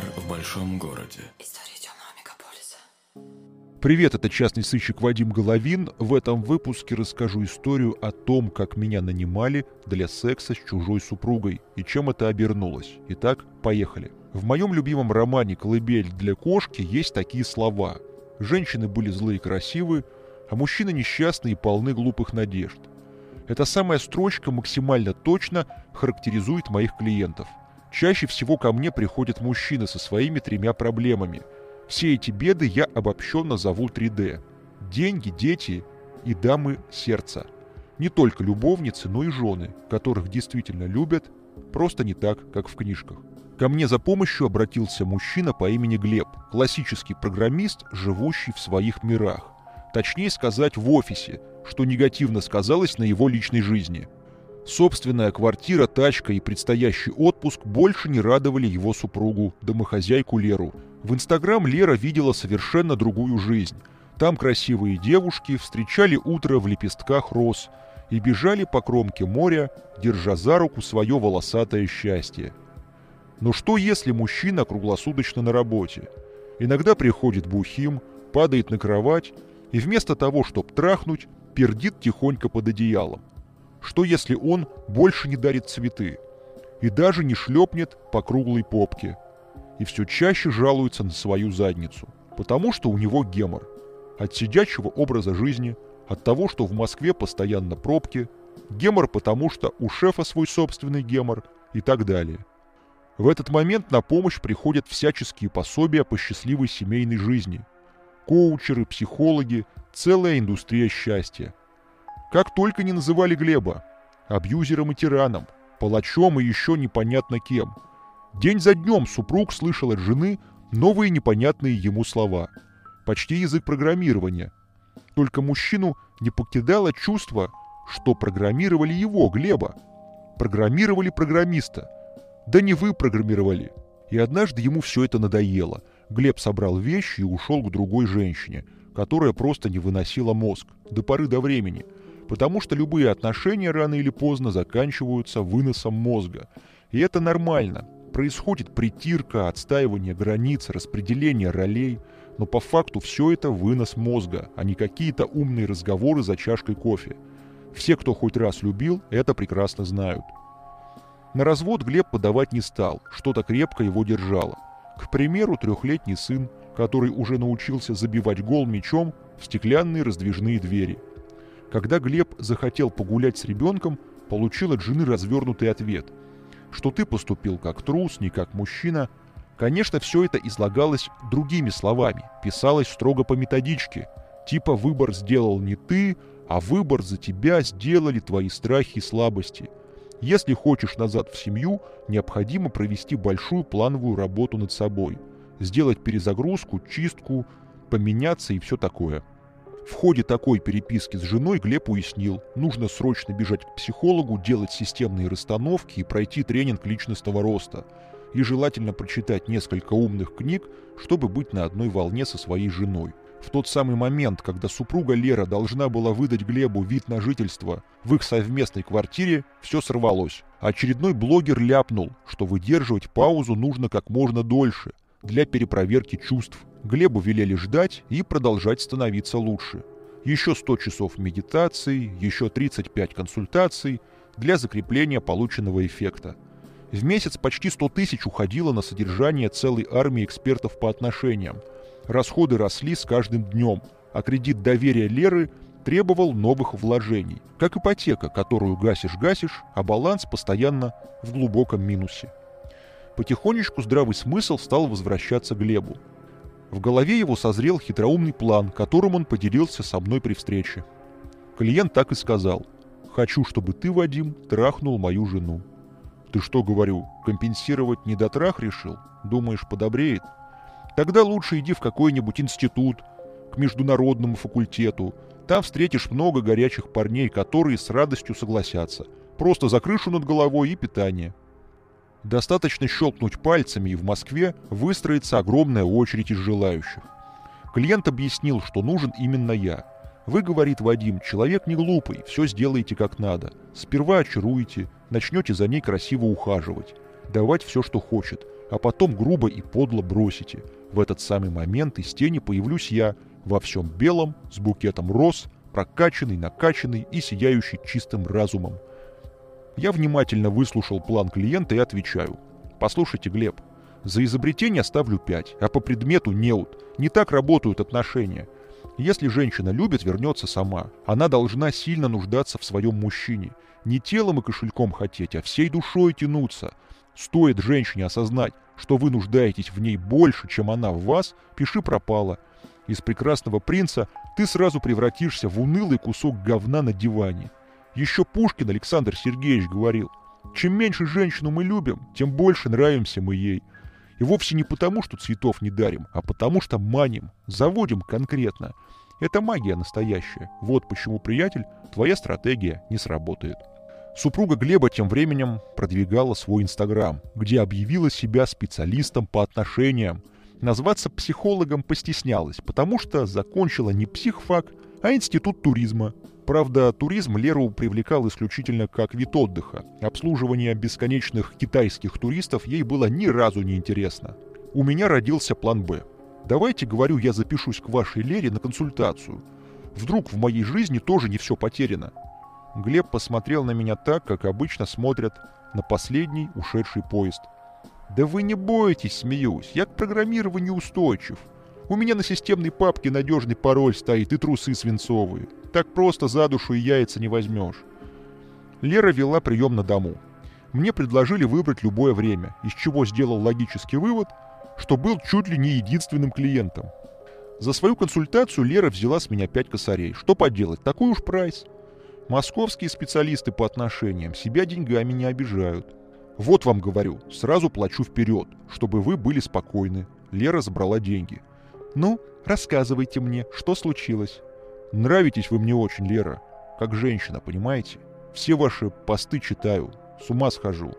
Пожар в большом городе. История темного мегаполиса. Привет, это частный сыщик Вадим Головин. В этом выпуске расскажу историю о том, как меня нанимали для секса с чужой супругой и чем это обернулось. Итак, поехали. В моем любимом романе «Колыбель для кошки» есть такие слова. Женщины были злые и красивы, а мужчины несчастные и полны глупых надежд. Эта самая строчка максимально точно характеризует моих клиентов. Чаще всего ко мне приходят мужчины со своими тремя проблемами. Все эти беды я обобщенно зову 3D. Деньги, дети и дамы сердца. Не только любовницы, но и жены, которых действительно любят, просто не так, как в книжках. Ко мне за помощью обратился мужчина по имени Глеб, классический программист, живущий в своих мирах. Точнее сказать, в офисе, что негативно сказалось на его личной жизни. Собственная квартира, тачка и предстоящий отпуск больше не радовали его супругу, домохозяйку Леру. В Инстаграм Лера видела совершенно другую жизнь. Там красивые девушки встречали утро в лепестках роз и бежали по кромке моря, держа за руку свое волосатое счастье. Но что если мужчина круглосуточно на работе? Иногда приходит бухим, падает на кровать и вместо того, чтобы трахнуть, пердит тихонько под одеялом. Что если он больше не дарит цветы и даже не шлепнет по круглой попке и все чаще жалуется на свою задницу, потому что у него гемор. От сидячего образа жизни, от того, что в Москве постоянно пробки, гемор потому что у шефа свой собственный гемор и так далее. В этот момент на помощь приходят всяческие пособия по счастливой семейной жизни. Коучеры, психологи, целая индустрия счастья. Как только не называли Глеба. Абьюзером и тираном, палачом и еще непонятно кем. День за днем супруг слышал от жены новые непонятные ему слова. Почти язык программирования. Только мужчину не покидало чувство, что программировали его, Глеба. Программировали программиста. Да не вы программировали. И однажды ему все это надоело. Глеб собрал вещи и ушел к другой женщине, которая просто не выносила мозг. До поры до времени – потому что любые отношения рано или поздно заканчиваются выносом мозга. И это нормально. Происходит притирка, отстаивание границ, распределение ролей, но по факту все это вынос мозга, а не какие-то умные разговоры за чашкой кофе. Все, кто хоть раз любил, это прекрасно знают. На развод Глеб подавать не стал, что-то крепко его держало. К примеру, трехлетний сын, который уже научился забивать гол мячом в стеклянные раздвижные двери – когда Глеб захотел погулять с ребенком, получил от жены развернутый ответ, что ты поступил как трус, не как мужчина. Конечно, все это излагалось другими словами, писалось строго по методичке, типа «выбор сделал не ты, а выбор за тебя сделали твои страхи и слабости». Если хочешь назад в семью, необходимо провести большую плановую работу над собой, сделать перезагрузку, чистку, поменяться и все такое – в ходе такой переписки с женой Глеб уяснил, нужно срочно бежать к психологу, делать системные расстановки и пройти тренинг личностного роста. И желательно прочитать несколько умных книг, чтобы быть на одной волне со своей женой. В тот самый момент, когда супруга Лера должна была выдать Глебу вид на жительство в их совместной квартире, все сорвалось. Очередной блогер ляпнул, что выдерживать паузу нужно как можно дольше для перепроверки чувств. Глебу велели ждать и продолжать становиться лучше. Еще 100 часов медитации, еще 35 консультаций для закрепления полученного эффекта. В месяц почти 100 тысяч уходило на содержание целой армии экспертов по отношениям. Расходы росли с каждым днем, а кредит доверия Леры требовал новых вложений, как ипотека, которую гасишь-гасишь, а баланс постоянно в глубоком минусе. Потихонечку здравый смысл стал возвращаться Глебу. В голове его созрел хитроумный план, которым он поделился со мной при встрече. Клиент так и сказал. «Хочу, чтобы ты, Вадим, трахнул мою жену». «Ты что, говорю, компенсировать недотрах решил? Думаешь, подобреет?» «Тогда лучше иди в какой-нибудь институт, к международному факультету. Там встретишь много горячих парней, которые с радостью согласятся. Просто за крышу над головой и питание. Достаточно щелкнуть пальцами, и в Москве выстроится огромная очередь из желающих. Клиент объяснил, что нужен именно я. Вы, говорит Вадим, человек не глупый, все сделаете как надо. Сперва очаруете, начнете за ней красиво ухаживать, давать все, что хочет. а потом грубо и подло бросите. В этот самый момент из тени появлюсь я, во всем белом, с букетом роз, прокачанный, накачанный и сияющий чистым разумом. Я внимательно выслушал план клиента и отвечаю. Послушайте, Глеб, за изобретение ставлю 5, а по предмету неуд. Не так работают отношения. Если женщина любит, вернется сама. Она должна сильно нуждаться в своем мужчине. Не телом и кошельком хотеть, а всей душой тянуться. Стоит женщине осознать, что вы нуждаетесь в ней больше, чем она в вас, пиши пропало. Из прекрасного принца ты сразу превратишься в унылый кусок говна на диване. Еще Пушкин Александр Сергеевич говорил, чем меньше женщину мы любим, тем больше нравимся мы ей. И вовсе не потому, что цветов не дарим, а потому что маним, заводим конкретно. Это магия настоящая. Вот почему, приятель, твоя стратегия не сработает. Супруга Глеба тем временем продвигала свой Инстаграм, где объявила себя специалистом по отношениям. Назваться психологом постеснялась, потому что закончила не психфак, а институт туризма. Правда, туризм Леру привлекал исключительно как вид отдыха. Обслуживание бесконечных китайских туристов ей было ни разу не интересно. У меня родился план «Б». Давайте, говорю, я запишусь к вашей Лере на консультацию. Вдруг в моей жизни тоже не все потеряно. Глеб посмотрел на меня так, как обычно смотрят на последний ушедший поезд. «Да вы не бойтесь, смеюсь, я к программированию устойчив. У меня на системной папке надежный пароль стоит и трусы свинцовые. Так просто за душу и яйца не возьмешь». Лера вела прием на дому. Мне предложили выбрать любое время, из чего сделал логический вывод, что был чуть ли не единственным клиентом. За свою консультацию Лера взяла с меня пять косарей. Что поделать, такой уж прайс. Московские специалисты по отношениям себя деньгами не обижают. Вот вам говорю, сразу плачу вперед, чтобы вы были спокойны. Лера забрала деньги. Ну, рассказывайте мне, что случилось. Нравитесь вы мне очень, Лера. Как женщина, понимаете? Все ваши посты читаю. С ума схожу.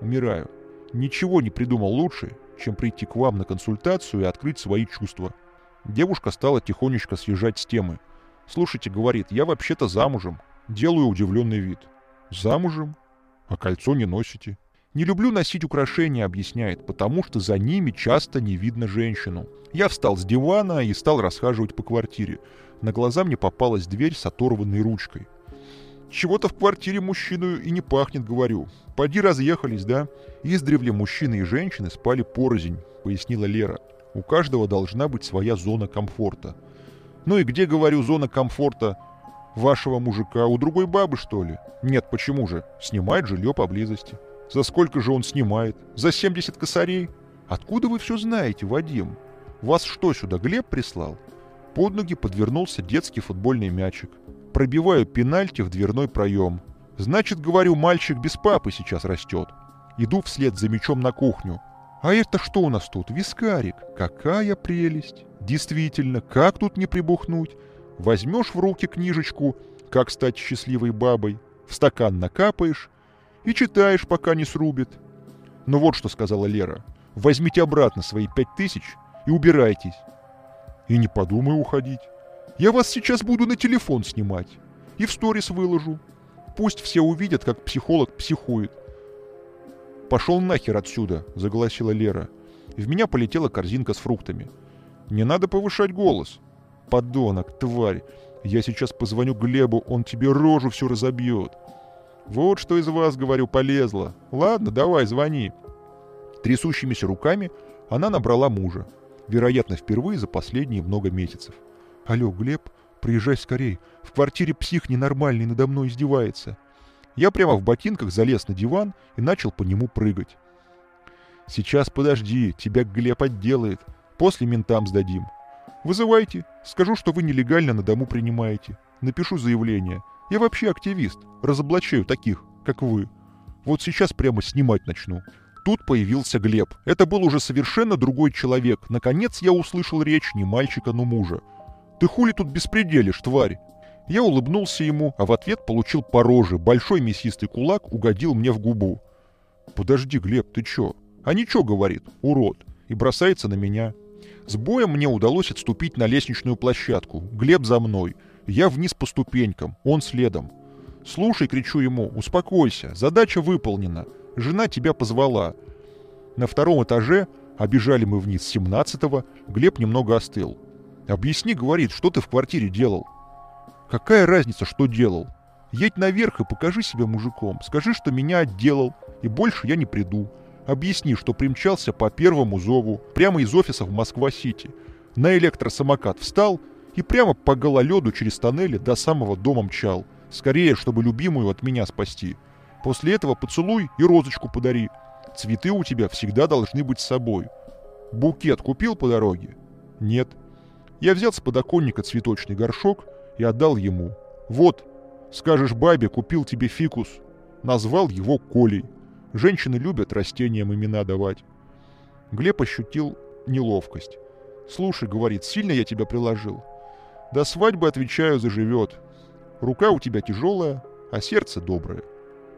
Умираю. Ничего не придумал лучше, чем прийти к вам на консультацию и открыть свои чувства. Девушка стала тихонечко съезжать с темы. «Слушайте, — говорит, — я вообще-то замужем. Делаю удивленный вид. Замужем? А кольцо не носите? Не люблю носить украшения, объясняет, потому что за ними часто не видно женщину. Я встал с дивана и стал расхаживать по квартире. На глаза мне попалась дверь с оторванной ручкой. Чего-то в квартире мужчину и не пахнет, говорю. Поди разъехались, да? Издревле мужчины и женщины спали порознь, пояснила Лера. У каждого должна быть своя зона комфорта. Ну и где, говорю, зона комфорта Вашего мужика у другой бабы, что ли? Нет, почему же? Снимает жилье поблизости. За сколько же он снимает? За 70 косарей? Откуда вы все знаете, Вадим? Вас что сюда, Глеб прислал? Под ноги подвернулся детский футбольный мячик. Пробиваю пенальти в дверной проем. Значит, говорю, мальчик без папы сейчас растет. Иду вслед за мячом на кухню. А это что у нас тут? Вискарик. Какая прелесть. Действительно, как тут не прибухнуть? Возьмешь в руки книжечку «Как стать счастливой бабой», в стакан накапаешь и читаешь, пока не срубит. Ну вот что сказала Лера. Возьмите обратно свои пять тысяч и убирайтесь. И не подумай уходить. Я вас сейчас буду на телефон снимать. И в сторис выложу. Пусть все увидят, как психолог психует. «Пошел нахер отсюда!» – заголосила Лера. В меня полетела корзинка с фруктами. «Не надо повышать голос подонок, тварь. Я сейчас позвоню Глебу, он тебе рожу всю разобьет. Вот что из вас, говорю, полезло. Ладно, давай, звони. Трясущимися руками она набрала мужа. Вероятно, впервые за последние много месяцев. Алло, Глеб, приезжай скорей. В квартире псих ненормальный надо мной издевается. Я прямо в ботинках залез на диван и начал по нему прыгать. Сейчас подожди, тебя Глеб отделает. После ментам сдадим. Вызывайте. Скажу, что вы нелегально на дому принимаете. Напишу заявление. Я вообще активист. Разоблачаю таких, как вы. Вот сейчас прямо снимать начну. Тут появился Глеб. Это был уже совершенно другой человек. Наконец я услышал речь не мальчика, но мужа. «Ты хули тут беспределишь, тварь?» Я улыбнулся ему, а в ответ получил по роже. Большой мясистый кулак угодил мне в губу. «Подожди, Глеб, ты чё?» «А ничего, — говорит, — урод!» И бросается на меня. С боем мне удалось отступить на лестничную площадку. Глеб за мной. Я вниз по ступенькам, он следом. «Слушай», — кричу ему, — «успокойся, задача выполнена. Жена тебя позвала». На втором этаже, обижали мы вниз с 17-го, Глеб немного остыл. «Объясни, — говорит, — что ты в квартире делал?» «Какая разница, что делал? Едь наверх и покажи себя мужиком. Скажи, что меня отделал, и больше я не приду. Объясни, что примчался по первому зову, прямо из офиса в Москва-Сити. На электросамокат встал и прямо по гололеду через тоннели до самого дома мчал. Скорее, чтобы любимую от меня спасти. После этого поцелуй и розочку подари. Цветы у тебя всегда должны быть с собой. Букет купил по дороге? Нет. Я взял с подоконника цветочный горшок и отдал ему. Вот, скажешь бабе, купил тебе фикус. Назвал его Колей. Женщины любят растениям имена давать. Глеб ощутил неловкость. «Слушай, — говорит, — сильно я тебя приложил. До свадьбы, отвечаю, заживет. Рука у тебя тяжелая, а сердце доброе.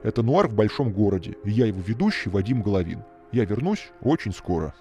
Это нуар в большом городе, и я его ведущий Вадим Головин. Я вернусь очень скоро».